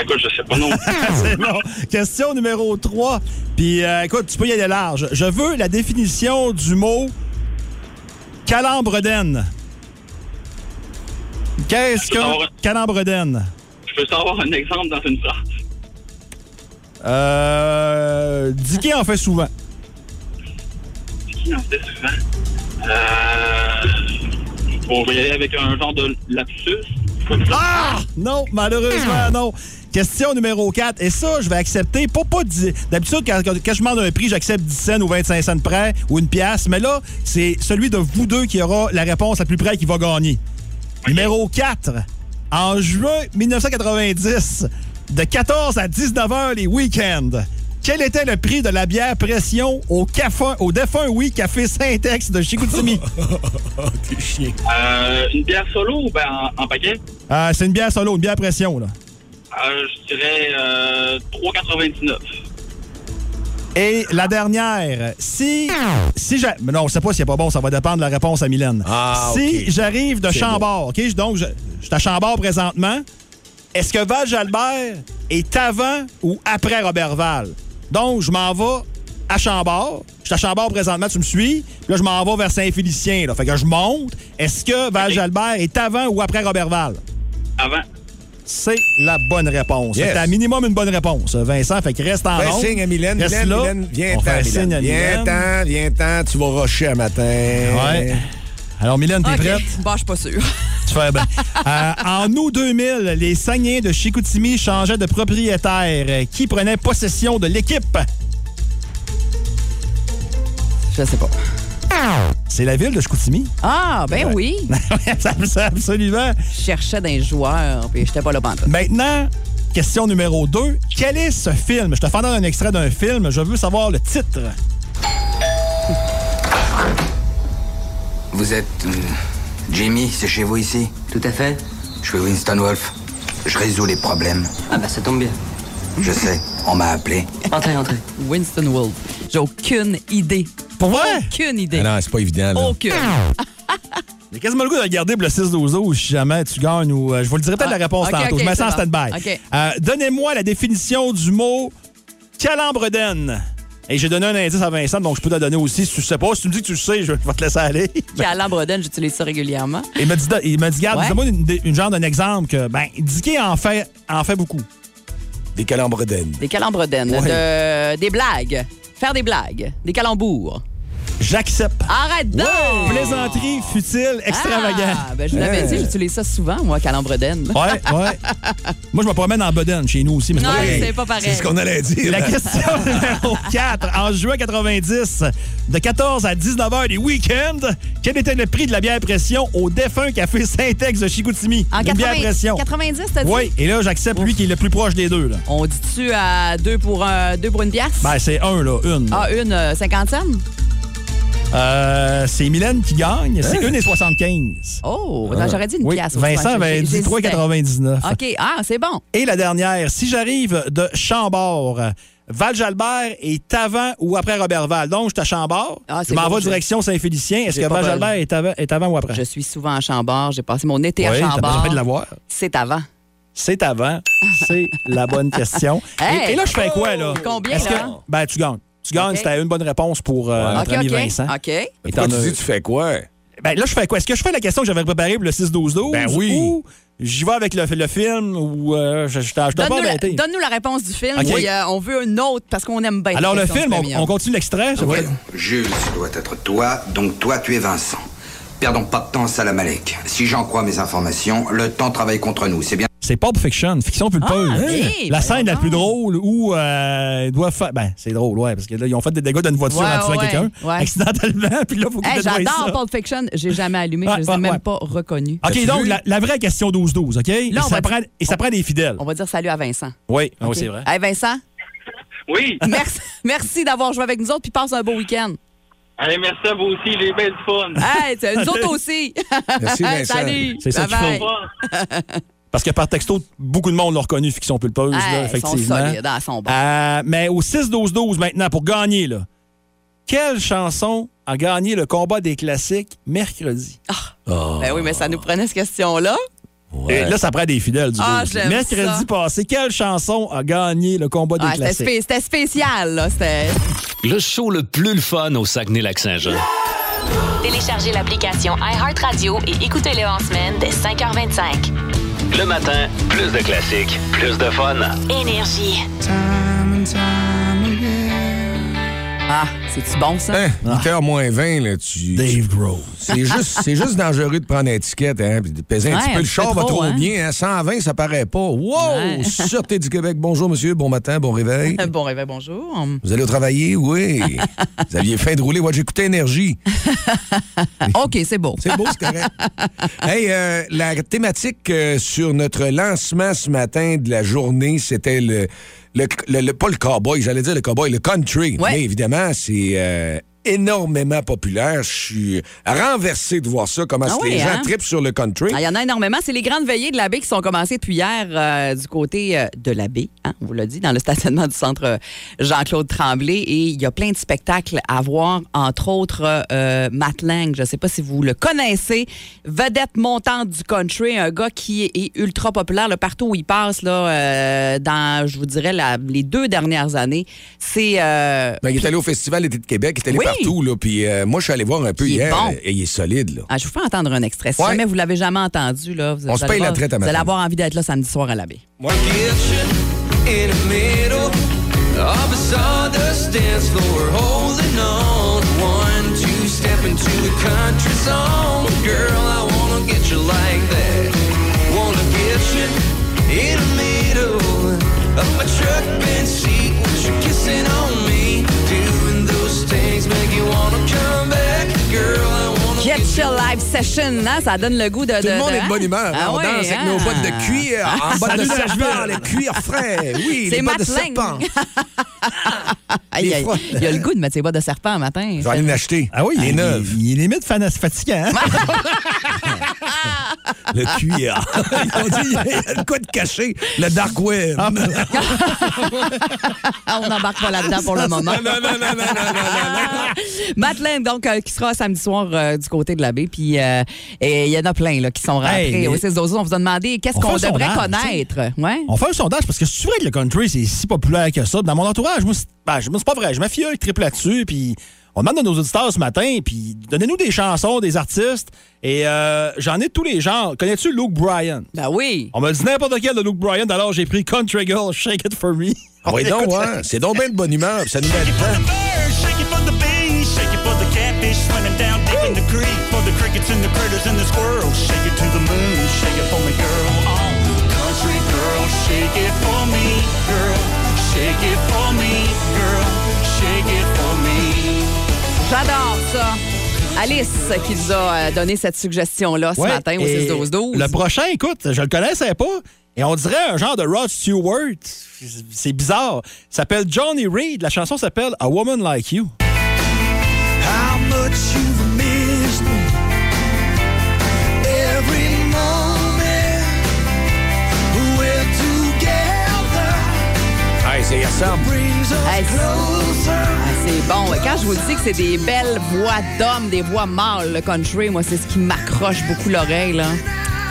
Ah, écoute, je sais pas non. C'est bon. Question numéro 3. Puis, euh, écoute, tu peux y aller large. Je veux la définition du mot calambre-daine. Qu'est-ce peux savoir- que calambre-daine? Je peux savoir un exemple dans une phrase. Euh. Dicky en fait souvent. Qui en fait souvent? Euh. On va y aller avec un genre de lapsus. Ah! Non, malheureusement, non. Question numéro 4. Et ça, je vais accepter. Pas, pas dix- D'habitude, quand, quand- quand je demande un prix, j'accepte 10 cents ou 25 cents près ou une pièce. Mais là, c'est celui de vous deux qui aura la réponse la plus près qui va gagner. Numéro 4. En juin 1990, de 14 à 19 heures les week-ends, quel était le prix de la bière pression au, café, au défunt Oui Café Saint-Ex de Chicoutimi? T'es chien. Euh, une bière solo ou ben en, en paquet? Ah, c'est une bière solo, une bière pression, là. Euh, je dirais euh, 3,99. Et la dernière, si. si j'ai. Mais non, je sais pas si c'est pas bon, ça va dépendre de la réponse à Mylène. Ah, si j'arrive de Chambord, OK? Donc, je, je suis à Chambord présentement. Est-ce que Val-Jalbert est avant ou après Robertval? Donc, je m'en vais à Chambord. Je suis à Chambord présentement, tu me suis. Là, je m'en vais vers Saint-Félicien. là. Fait que je monte. Est-ce que Val-Jalbert est avant ou après Robertval? Avant. C'est la bonne réponse. Yes. C'est à minimum une bonne réponse, Vincent. Fait que reste en Fais signe à Mylène. Reste Mylène, là. Mylène, On fait signe à Mylène. Viens-t'en, viens-t'en. Tu vas rusher un matin. Ouais. Alors, Mylène, t'es prête? Bon, je suis pas sûre. Tu fais bien. Euh, en août 2000, les Saguenayens de Chicoutimi changeaient de propriétaire. Qui prenait possession de l'équipe? Je sais pas. C'est la ville de Chicoutimi. Ah, ben oui. Ça- ça- Absolument. Je cherchais d'un joueur, puis j'étais pas là pendant. Maintenant, question numéro 2. Quel est ce film? Je te fais un extrait d'un film. Je veux savoir le titre. Vous êtes. euh, Jimmy, c'est chez vous ici? Tout à fait. Je suis Winston Wolf. Je résous les problèmes. Ah bah ça tombe bien. Je sais, on m'a appelé. Entrez, entrez. Winston Wolf. J'ai aucune idée. Pour vrai? Aucune idée. Ah non, c'est pas évident. Là. Aucune. J'ai quasiment le goût de regarder pour le 6-12 si jamais tu gagnes ou. euh, je vous le dirai peut-être Ah, la réponse tantôt. je mets ça en stand-by. Ok. Euh, Donnez-moi la définition du mot calembredaine. Et j'ai donné un indice à Vincent, donc je peux te le donner aussi. Si tu sais pas, si tu me dis que tu le sais, je vais te laisser aller. Calembredaine, j'utilise ça régulièrement. Il m'a dit, il m'a dit garde, Ouais. dis-moi une, une genre d'un exemple que, ben, Dicky en fait, en fait beaucoup. Des calembredaines. Des calembredaines. Ouais. de- des blagues. Faire des blagues. Des calembours. J'accepte. Arrête donc! Plaisanterie futile, extravagant. Ah, ben je vous l'avais dit, j'utilise ça souvent, moi, calembredaine. Ouais, ouais. Moi, je me promène en bedaine chez nous aussi, mais c'est Non, pas pareil. c'est pas pareil. C'est ce qu'on allait dire. La question numéro 4. En juin 90, de 14 à 19 heures des week-ends, quel était le prix de la bière pression au défunt café Saint-Ex de Chicoutimi? En Une bière 80 pression. 90, t'as dit? Oui, et là, j'accepte lui qui est le plus proche des deux. Là. On dit-tu à deux pour, un, deux pour une pièce? Ben, c'est un, là, une. Ah, une euh, 50 cents? Euh, c'est Mylène qui gagne. C'est Hein? 1,75. Oh, non, j'aurais dit une Oui, pièce. Vincent avait dit 3,99. OK, ah, c'est bon. Et la dernière, si j'arrive de Chambord, Val-Jalbert est avant ou après Robertval. Donc, je suis à Chambord. Ah, je m'en vais direction Saint-Félicien. Est-ce que Val-Jalbert est avant, est avant ou après? Je suis souvent à Chambord. J'ai passé mon été à Oui, Chambord. de l'avoir. C'est avant. C'est avant. C'est la bonne question. Hey! Et, et là, je fais quoi, là? Combien, Est-ce que- là? Ben, tu gagnes. Tu gagnes, c'était une bonne réponse pour euh, notre ami. Vincent. OK. Et Pourquoi tu dis tu fais quoi? Ben, là, je fais quoi? Est-ce que je fais la question que j'avais préparée pour le 6-12-12? Ben oui. Ou j'y vais avec le, le film ou euh, je, je, je dois pas Donne-nous la, arrêter? donne-nous la réponse du film. OK. Oui, euh, on veut une autre parce qu'on aime bien. Alors, le film, on, continue l'extrait? vais- Jules, ça doit être toi, donc toi, tu es Vincent. Perdons pas de temps, Salam Alek. Si j'en crois mes informations, le temps travaille contre nous, c'est bien. C'est Pulp Fiction, fiction pulpeuse. Ah, oui, la ben scène la plus drôle où euh, ils doivent faire. Ben, c'est drôle, ouais, parce que là, ils ont fait des dégâts d'une voiture Ouais, en tuant ouais, quelqu'un ouais. accidentellement, puis là, faut Hey, J'adore. Pulp Fiction. J'ai jamais allumé. Ouais, je les ai même ouais. pas reconnus. OK, donc la, la vraie question 12-12, OK? et, on ça va- prend, et ça prend des fidèles. On va dire salut à Vincent. Oui, ah oui, c'est vrai. Hey, Vincent, Oui. merci, merci d'avoir joué avec nous autres puis passe un beau week-end. Allez, merci à vous aussi, les belles fun. Hey, nous autres aussi. Merci, Vincent. Salut. C'est ça qu'il Bye-bye. faut. Parce que par texto, beaucoup de monde l'ont reconnu, fiction pulpeuse, là, Hey, ils sont effectivement. solides, hein, ils sont bons. Euh, mais au 6-12-12 maintenant, pour gagner, là, quelle chanson a gagné le combat des classiques mercredi? Ben oui, mais ça nous prenait cette question-là. Et là, ça prend des fidèles du Ah, Mercredi ça. passé, quelle chanson a gagné le combat des Ah, c'était classiques? spé- c'était spécial, là. C'était. Le show le plus le fun au Saguenay-Lac-Saint-Jean. Téléchargez l'application iHeartRadio et écoutez-le en semaine dès 5h25. Le matin, plus de classiques, plus de fun. Énergie. Ah, c'est-tu bon, ça? Hein? 8h moins 20, là, tu. Dave Grohl. C'est juste, c'est juste dangereux de prendre l'étiquette, hein, puis de peser un Ouais, petit peu. Le char va trop, hein? bien, hein? 120, ça paraît pas. Wow! Ouais. Sûreté du Québec. Bonjour, monsieur. Bon matin, bon réveil. Bon réveil, bonjour. Vous allez au travailler? Oui. Vous aviez faim de rouler. Moi, j'écoutais Énergie. OK, c'est beau. C'est beau, c'est correct. hey, euh, la thématique euh, sur notre lancement ce matin de la journée, c'était le, le, le- le- pas le cowboy, j'allais dire le cowboy, le country. Ouais. Mais évidemment, c'est euh, énormément populaire. Je suis renversé de voir ça, comment Ah oui, les gens hein? tripent sur le country. Ah, Il y en a énormément. C'est les grandes veillées de la baie qui sont commencées depuis hier euh, du côté euh, de la baie, hein, on vous l'a dit, dans le stationnement du centre euh, Jean-Claude Tremblay. Et il y a plein de spectacles à voir, entre autres euh, Matt Lang. Je ne sais pas si vous le connaissez. Vedette montante du country, un gars qui est, ultra populaire là, partout où il passe, là, dans, je vous dirais, la- les deux dernières années. C'est. Ben, il est allé au Festival d'été de Québec, il est allé Oui. Partout. Là, puis euh, moi, je suis allé voir un peu Il est hier bon. et il est solide. Là. Ah, je vous fais entendre un extrait. Si Ouais. jamais vous l'avez jamais entendu, là, vous, On vous se allez paye la traite à Vous allez avoir envie d'être là samedi soir à la baie. in the middle of a sawdust dance floor, holding on. One, two, step into the country zone. Girl, I wanna get you like that. Wanna get you in the middle of my truck bench seat with you kissing on me. things make you wanna come back, girl. Live session, hein? ça donne le goût de. Tout le de- monde de- est de bonne humeur. Ah on ouais, danse avec hein? nos bottes de cuir, en bottes de serpent, les cuirs frais. Oui, C'est les bottes de Matt Lang. serpent. Aïe, aïe. fois. Il a le goût de mettre ses bottes de serpent un matin. Je vais aller l'acheter. Ah oui, il, neuves. il, il est limite fatigant. hein? Le cuir. Ils ont dit, il y a quoi de cacher. Le dark web. Ah, on n'embarque pas là-dedans pour le moment. Non, non, non, non, non, non, non. Madeleine, donc, euh, qui sera samedi soir euh, du côté de la baie. Puis, euh, et il y en a plein là, qui sont rentrés Hey, au mais- 6 12 On vous a demandé qu'est-ce On qu'on devrait sondage, connaître. Ouais. On fait un sondage parce que c'est vrai que le country, c'est si populaire que ça. Dans mon entourage, moi, c'est ben, pas vrai. Je m'affie qui triple là-dessus. Puis on demande à nos auditeurs ce matin, puis donnez-nous des chansons, des artistes. Et euh, j'en ai de tous les genres. Connais-tu Luke Bryan? Ben oui. On m'a dit n'importe quel de Luke Bryan, alors j'ai pris Country Girl, Shake It For Me. Ah oui, donc, ouais. C'est donc bien de bonne humeur. puis Ça nous met in the creek. For the crickets and the critters and the squirrels. Shake it to the moon, shake it for me, girl. Oh, country girl, shake it for me, girl. Shake it for me, girl. Shake it for me. J'adore ça. Alice qui nous a euh, donné cette suggestion-là ce Ouais, matin au et 6 12 12 Le prochain, écoute, je le connaissais pas. Et on dirait un genre de Rod Stewart. C'est bizarre. Il s'appelle Johnny Reed. La chanson s'appelle A Woman Like You. How much you've c'est Hey. Ah, c'est bon. Quand je vous dis que c'est des belles voix d'hommes, des voix mâles, le country, moi, c'est ce qui m'accroche beaucoup l'oreille. là.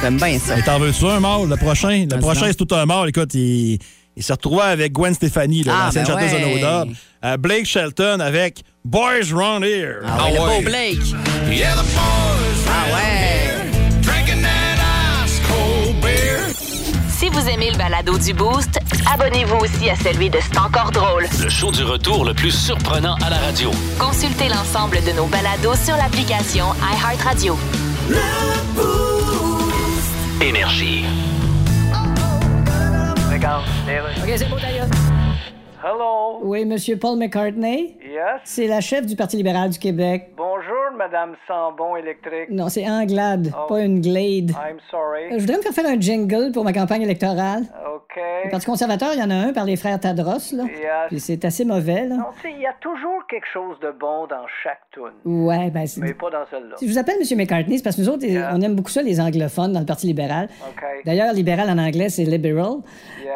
J'aime bien ça. Et t'en veux-tu un mâle, le prochain? Le Ah, prochain, c'est tout un mâle. Écoute, il, il s'est retrouvé avec Gwen Stefani, Ah, l'ancienne ben chanteuse ouais. de. Euh, Blake Shelton avec Boys Round Here. Ah ouais, le ouais. beau Blake. Yeah, the boys Ah ouais. Si vous aimez le balado du Boost, abonnez-vous aussi à celui de C'est encore drôle. Le show du retour le plus surprenant à la radio. Consultez l'ensemble de nos balados sur l'application iHeartRadio. Énergie. OK, c'est beau d'ailleurs. Hello. Oui, Monsieur Paul McCartney. Yes. C'est la chef du Parti libéral du Québec. Bonjour, Madame Sambon électrique? Non, c'est Anglade, Oh. pas une Glade. I'm sorry. Euh, Je voudrais me faire faire un jingle pour ma campagne électorale. OK. Le Parti conservateur, il y en a un par les frères Tadros, là. Yes. Puis c'est assez mauvais, là. Non, tu sais, il y a toujours quelque chose de bon dans chaque tune. Ouais, ben c'est... Mais pas dans celle-là. Si je vous appelle M. McCartney, c'est parce que nous autres, on aime beaucoup ça, les anglophones, dans le Parti libéral. OK. D'ailleurs, libéral en anglais, c'est liberal.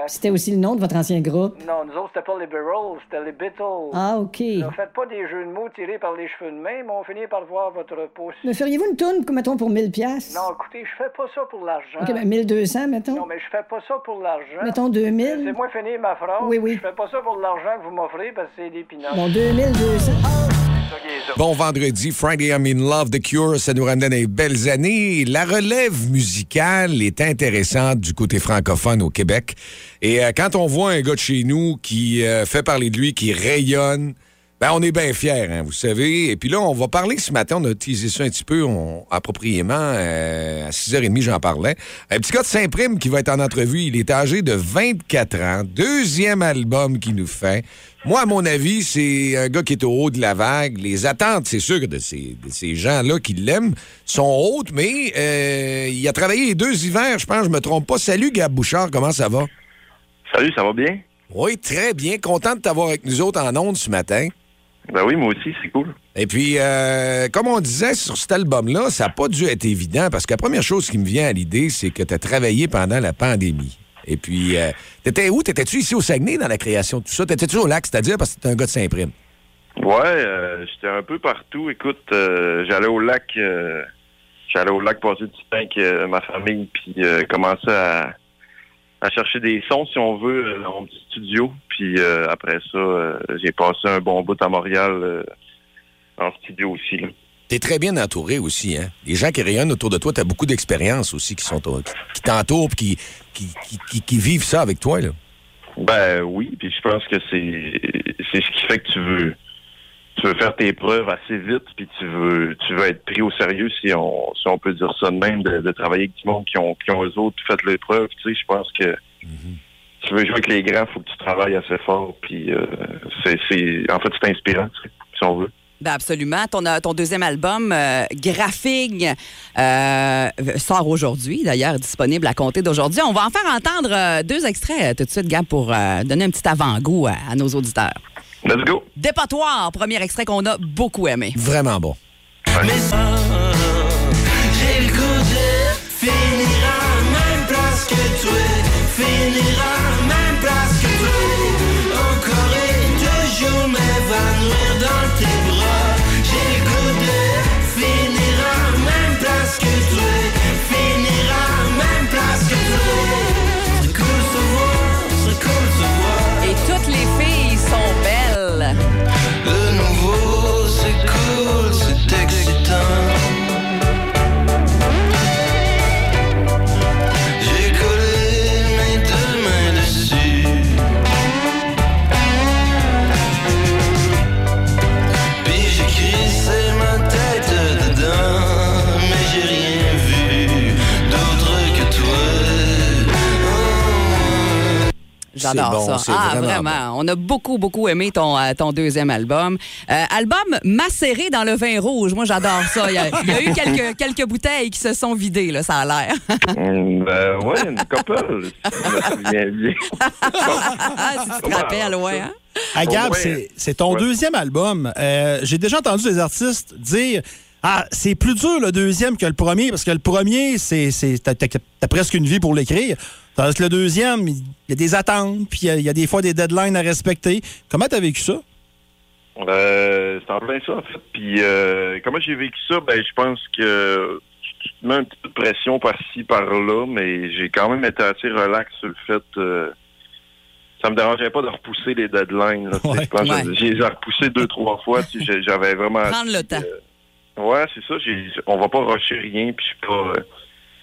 C'était aussi le nom de votre ancien groupe. Non, nous autres, c'était pas Beatles, c'était les Beatles. Ah, OK. Ne faites pas des jeux de mots tirés par les cheveux de main, mais on finit par voir votre pouce. Me feriez-vous une toune, mettons, pour 1000 pièces Non, écoutez, je fais pas ça pour l'argent. OK, ben 1200, mettons. Non, mais je fais pas ça pour l'argent. Mettons 2000. C'est moi finir ma phrase. Oui, oui. Je fais pas ça pour l'argent que vous m'offrez parce que c'est des pinottes. Bon, 2200. Ça qui est ça. Bon vendredi, Friday I'm in Love, The Cure, ça nous ramène à des belles années. La relève musicale est intéressante du côté francophone au Québec. Et euh, quand on voit un gars de chez nous qui euh, fait parler de lui, qui rayonne, ben on est bien fiers, hein, vous savez. Et puis là, on va parler ce matin, on a teasé ça un petit peu on- appropriément. euh, à 6h30, j'en parlais. Un petit gars de Saint-Prime qui va être en entrevue. Il est âgé de 24 ans. Deuxième album qu'il nous fait. Moi, à mon avis, c'est un gars qui est au haut de la vague. Les attentes, c'est sûr, de ces, de ces gens-là qui l'aiment sont hautes, mais euh, il a travaillé les deux hivers, je pense, je me trompe pas. Salut, Gab Bouchard, comment ça va? Salut, ça va bien? Oui, très bien. Content de t'avoir avec nous autres en ondes ce matin. Ben oui, moi aussi, c'est cool. Et puis, euh, comme on disait sur cet album-là, ça n'a pas dû être évident parce que la première chose qui me vient à l'idée, c'est que tu as travaillé pendant la pandémie. Et puis, euh, t'étais où? T'étais-tu ici au Saguenay dans la création de tout ça? T'étais-tu au lac, c'est-à-dire parce que t'es un gars de Saint-Prime? Ouais, euh, j'étais un peu partout. Écoute, euh, j'allais au lac, euh, j'allais au lac passer du temps avec ma famille, puis commencer à, à chercher des sons, si on veut, euh, dans mon petit studio. Puis euh, après ça, euh, j'ai passé un bon bout à Montréal en studio aussi. Là. T'es très bien entouré aussi, hein? Les gens qui rayonnent autour de toi, t'as beaucoup d'expérience aussi qui sont qui t'entourent puis qui, qui, qui, qui- qui vivent ça avec toi, là. Ben oui, puis je pense que c'est c'est ce qui fait que tu veux tu veux faire tes preuves assez vite, puis tu veux tu veux être pris au sérieux si on si on peut dire ça de même, de, de travailler avec du monde qui ont qui ont eux autres fait l'épreuve. Tu sais, je pense que tu veux jouer avec les grands, faut que tu travailles assez fort, puis euh, c'est c'est en fait c'est inspirant, tu sais, si on veut. Ben absolument. Ton, euh, ton deuxième album, euh, Graphique, euh, sort aujourd'hui, d'ailleurs, disponible à compter d'aujourd'hui. On va en faire entendre euh, deux extraits euh, tout de suite, Gab, pour euh, donner un petit avant-goût à, à nos auditeurs. Let's go. Dépotoir, premier extrait qu'on a beaucoup aimé. Vraiment bon. J'ai le goût de finir à même place que toi. Finir à J'adore bon, ça. Ah, vraiment vraiment. On a beaucoup, beaucoup aimé ton, euh, ton deuxième album. Euh, album macéré dans le vin rouge. Moi, j'adore ça. Il y a, il y a eu quelques, quelques bouteilles qui se sont vidées, là, ça a l'air. Hum, ben, ouais, une couple. je me souviens bien. si tu te rappelles, ouais. hein? Ah, Gab, c'est- c'est ton Ouais. deuxième album. Euh, J'ai déjà entendu des artistes dire Ah, c'est plus dur le deuxième que le premier, parce que le premier, c'est c'est- t'as t'as- t'as presque une vie pour l'écrire. Tandis que le deuxième, il y a des attentes, puis il y a- il y, a des fois des deadlines à respecter. Comment t'as vécu ça? Euh, c'est en plein ça, en fait. Puis, euh, comment j'ai vécu ça? Ben, je pense que tu te mets un petit peu de pression par-ci, par-là, mais j'ai quand même été assez relax sur le fait. euh, ça me dérangeait pas de repousser les deadlines. là, Ouais. je- j'ai les ai repoussés deux, trois fois, j'ai- j'avais vraiment. Prendre le temps. Ouais, c'est ça. J'ai, on va pas rusher rien, puis je suis pas. euh,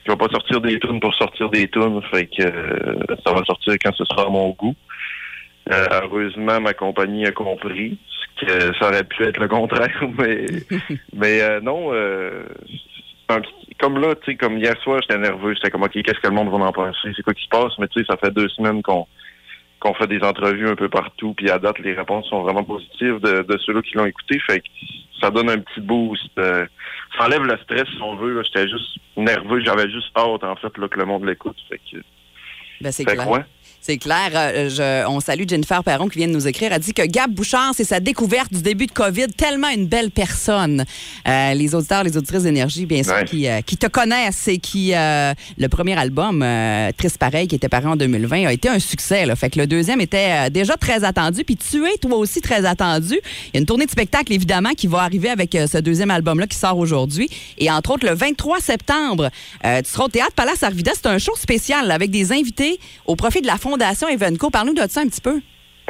je vais pas sortir des tunes pour sortir des tunes, fait que euh, ça va sortir quand ce sera à mon goût. Euh, heureusement, ma compagnie a compris que ça aurait pu être le contraire, mais mais euh, non. euh, un comme là, tu sais, comme hier soir, j'étais nerveux. J'étais comme ok, qu'est-ce que le monde va en penser C'est quoi qui se passe Mais tu sais, ça fait deux semaines qu'on qu'on fait des entrevues un peu partout, puis à date, les réponses sont vraiment positives de, de ceux-là qui l'ont écouté. Fait que ça donne un petit boost. euh, ça enlève le stress, si on veut. J'étais juste nerveux. J'avais juste hâte, en fait, là, que le monde l'écoute. Fait que, Ben, c'est clair. que ouais. C'est clair. Euh, je- on salue Jennifer Perron qui vient de nous écrire. Elle dit que Gab Bouchard, c'est sa découverte du début de COVID. Tellement une belle personne. Euh, les auditeurs, les auditrices d'énergie, bien sûr, Ouais. qui, euh, qui te connaissent et qui. le premier album, Triste Pareil, qui était paru en 2020, a été un succès. Là. Fait que le deuxième était déjà très attendu. Puis tu es, toi aussi, très attendu. Il y a une tournée de spectacle, évidemment, qui va arriver avec ce deuxième album-là qui sort aujourd'hui. Et entre autres, le 23 septembre, tu seras au Théâtre Palace Arvida. C'est un show spécial là, avec des invités au profit de la Fondation Evenco. Parle-nous de ça un petit peu.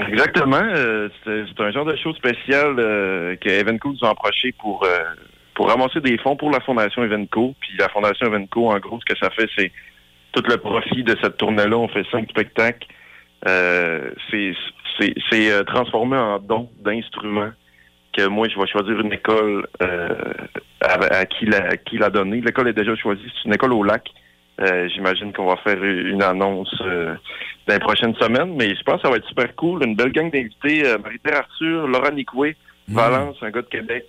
Exactement. euh, c'est un genre de show spécial euh, que Evenco nous a approché pour euh, pour ramasser des fonds pour la Fondation Evenco. Puis la Fondation Evenco, en gros, ce que ça fait, c'est tout le profit de cette tournée-là. On fait cinq spectacles. Euh, c'est transformé en don d'instruments que moi, je vais choisir une école à, à qui la, donner. L'école est déjà choisie. C'est une école au lac. Euh, J'imagine qu'on va faire une annonce euh, dans les prochaines semaines, mais je pense que ça va être super cool. Une belle gang d'invités. Euh, Marie-Pierre Arthur, Laura Nicoué, Valence, un gars de Québec.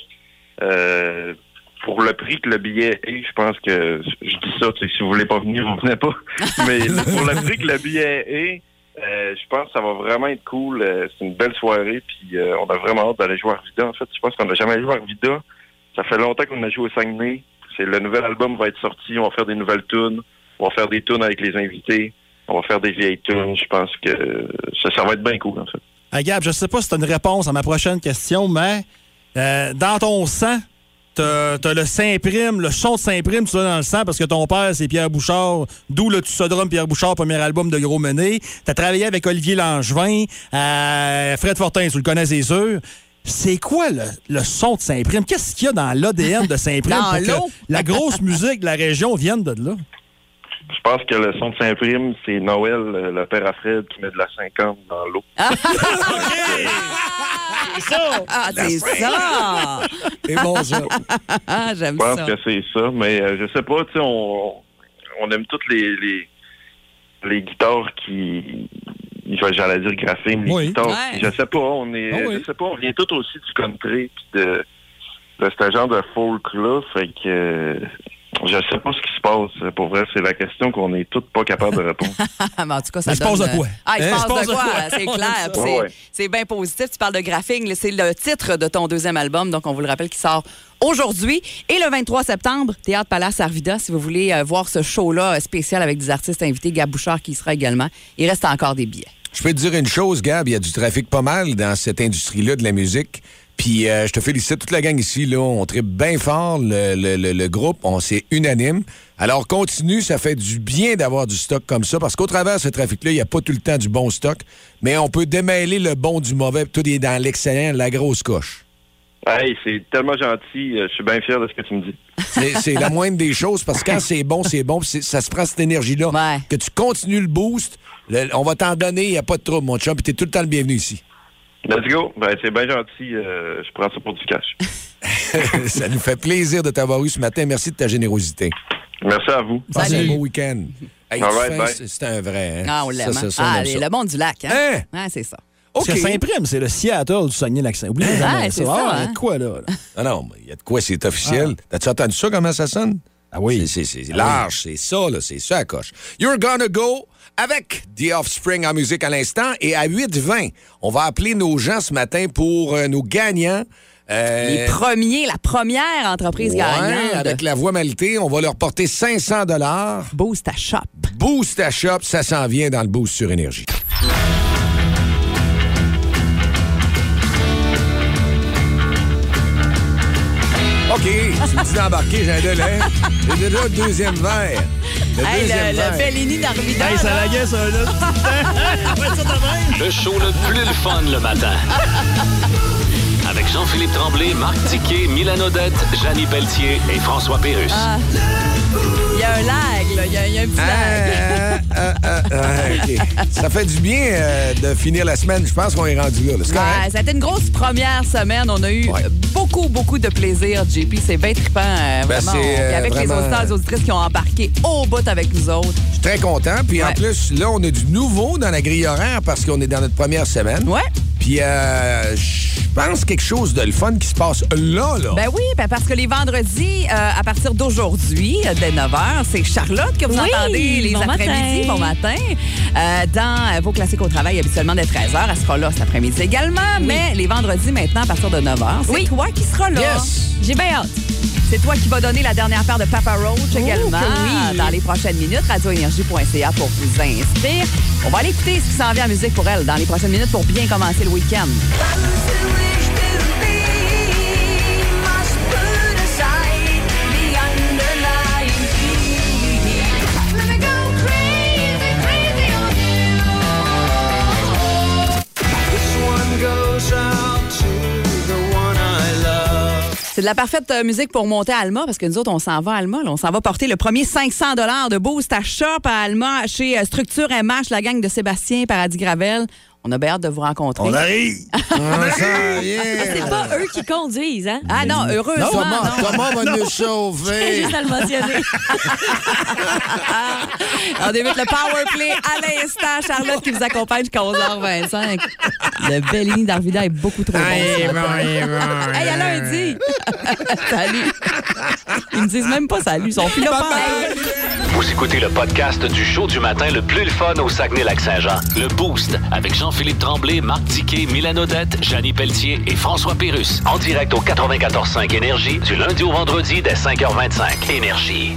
Pour le prix que le billet est, je pense que je dis ça, si vous voulez pas venir, vous venez pas. Mais pour le prix que le billet est, euh, je pense que ça va vraiment être cool. Euh, c'est une belle soirée, puis euh, on a vraiment hâte d'aller jouer à Arvida. En fait, je pense qu'on n'a jamais joué à Arvida. Ça fait longtemps qu'on a joué au Saguenay. C'est le nouvel album va être sorti. On va faire des nouvelles tunes. On va faire des tunes avec les invités. On va faire des vieilles tunes. Je pense que ça, ça va être bien cool, en fait. Ah, Gab, je sais pas si tu as une réponse à ma prochaine question, mais euh, dans ton sang, t'as as le Saint-Prime, le son de Saint-Prime, tu l'as dans le sang parce que ton père, c'est Pierre Bouchard, d'où le Tussodrome Pierre Bouchard, premier album de Gros Mené. T'as travaillé avec Olivier Langevin, euh, Fred Fortin, tu le connais, c'est sûr. C'est quoi le, le son de Saint-Prime? Qu'est-ce qu'il y a dans l'ADN de Saint-Prime pour que la grosse musique de la région vienne de là? Je pense que le son de Saint-Prime, c'est Noël, euh, le père à Fred, qui met de la 50 dans l'eau. C'est ça! Ah, c'est ça! C'est bon, ça. Ah, J'aime Je pense ça. que c'est ça, mais euh, je sais pas, tu sais, on, on aime toutes les, les, les guitares qui. J'allais dire graphing, les Oui. guitares. Ouais. Je sais pas, on est. Ah oui. Je sais pas, on vient tous aussi du country puis de, de ce genre de folk-là. Fait que euh, je sais pas ce qui se passe. Pour vrai, c'est la question qu'on est toutes pas capables de répondre. Mais en tout cas, ça Mais se passe de quoi? Ah, il se Hein? passe Il se passe de quoi, quoi? c'est clair. c'est- Ouais. C'est bien positif. Tu parles de graphing. C'est le titre de ton deuxième album. Donc, on vous le rappelle, qui sort aujourd'hui. Et le 23 septembre, Théâtre Palace Arvida, si vous voulez euh, voir ce show-là euh, spécial avec des artistes invités, Gab Bouchard qui y sera également. Il reste encore des billets. Je peux te dire une chose, Gab, il y a du trafic pas mal dans cette industrie-là de la musique. Puis euh, je te félicite, toute la gang ici, là, on tripe bien fort, le, le- le- le groupe, on c'est unanime. Alors continue, ça fait du bien d'avoir du stock comme ça, parce qu'au travers de ce trafic-là, il n'y a pas tout le temps du bon stock, mais on peut démêler le bon du mauvais, tout est dans l'excellent, la grosse coche. hey, c'est tellement gentil. euh, Je suis bien fier de ce que tu me dis. C'est c'est la moindre des choses, parce que quand c'est bon, c'est bon, ça se prend cette énergie-là. Que tu continues le boost, le- on va t'en donner, il n'y a pas de trouble, mon chum, puis t'es tout le temps le bienvenu ici. Let's go. Ben, c'est bien gentil. euh, je prends ça pour du cash. ça nous fait plaisir de t'avoir eu ce matin. Merci de ta générosité. Merci à vous. Passe un beau week-end. Hey, All right, fin, bye. c'est- un vrai. hein? Ah, on l'aime. Ça, ça, hein? ça, Ah, ça. le monde du lac. Hein? Hein? C'est ça. Parce que Saint-Prime, c'est le Seattle du Saguenay-Lac-Saint. Oubliez Ah, jamais c'est ça. ça, Ah, hein? de quoi, là? Ah non, mais il y a de quoi, c'est officiel. T'as-tu entendu ça, comment ça sonne? Ah oui. C'est c'est- c'est large, c'est ça, là, c'est ça, à coche. You're gonna go avec The Offspring en musique à l'instant. Et à 8h20, on va appeler nos gens ce matin pour euh, nos gagnants. Euh, Les premiers, la première entreprise ouais, gagnante. avec la voix maltée, on va leur porter 500 dollars. Boost à shop. Boost à shop, ça s'en vient dans le Boost sur Énergie. OK, tu me dis d'embarquer, j'ai un délai. J'ai déjà le deuxième verre. Le Hey, deuxième le, verre. le Bellini d'Arvida. Hey, ça là. laguait, ça, là. Le show le plus le fun le matin. Avec Jean-Philippe Tremblay, Marc Tiquet, Milan Odette, Janine Pelletier et François Pérus. Ah. Il y a un lag, là. Il y a, il y a un petit lag. Ah, ah, ah. Ça fait du bien euh, de finir la semaine. Je pense qu'on est rendu là. C'est correct? Ouais, ça a été une grosse première semaine. On a eu beaucoup, beaucoup de plaisir, JP. C'est bien trippant, euh, Ben, vraiment. euh, avec les auditeurs et auditrices qui ont embarqué au bout avec nous autres. Je suis très content. Puis en plus, là, on a du nouveau dans la grille horaire parce qu'on est dans notre première semaine. Ouais. Puis euh, je pense quelque chose de le fun qui se passe là, là. Ben oui, ben parce que les vendredis, euh, à partir d'aujourd'hui, euh, dès 9h, c'est Charlotte que vous Oui, entendez les bon après-midi, bon matin. Euh, dans vos classiques au travail, habituellement dès 13h, elle sera là cet après-midi également. Mais les vendredis, maintenant, à partir de 9h, c'est Oui. toi qui seras là. Yes. J'ai bien hâte. C'est toi qui vas donner la dernière paire de Papa Roach également que oui. dans les prochaines minutes. Radioénergie.ca pour vous inscrire. On va aller écouter ce qui s'en vient en musique pour elle dans les prochaines minutes pour bien commencer le week-end. C'est de la parfaite euh, musique pour monter à Alma parce que nous autres, on s'en va à Alma. là. On s'en va porter le premier 500 de boost à shop à Alma chez euh, Structure MH, la gang de Sébastien Paradis Gravel. On a bien hâte de vous rencontrer. On arrive! C'est pas eux qui conduisent, hein? Ah non, heureusement. Thomas, non. Thomas va nous sauver. juste à le mentionner. On débute le power play à l'instant. Charlotte qui vous accompagne jusqu'à 11h25. Le Bellini d'Arvida est beaucoup trop bon. Hey, bon, hey, bon, Hey, à lundi! salut! Ils me disent même pas salut, ils sont plus là. Vous écoutez le podcast du show du matin le plus le fun au Saguenay-Lac-Saint-Jean. Le Boost avec Jean-Philippe Tremblay, Marc Tiquet, Milan Odette, Janine Pelletier et François Pérus. En direct au 94.5 Énergie du lundi au vendredi dès 5h25. Énergie.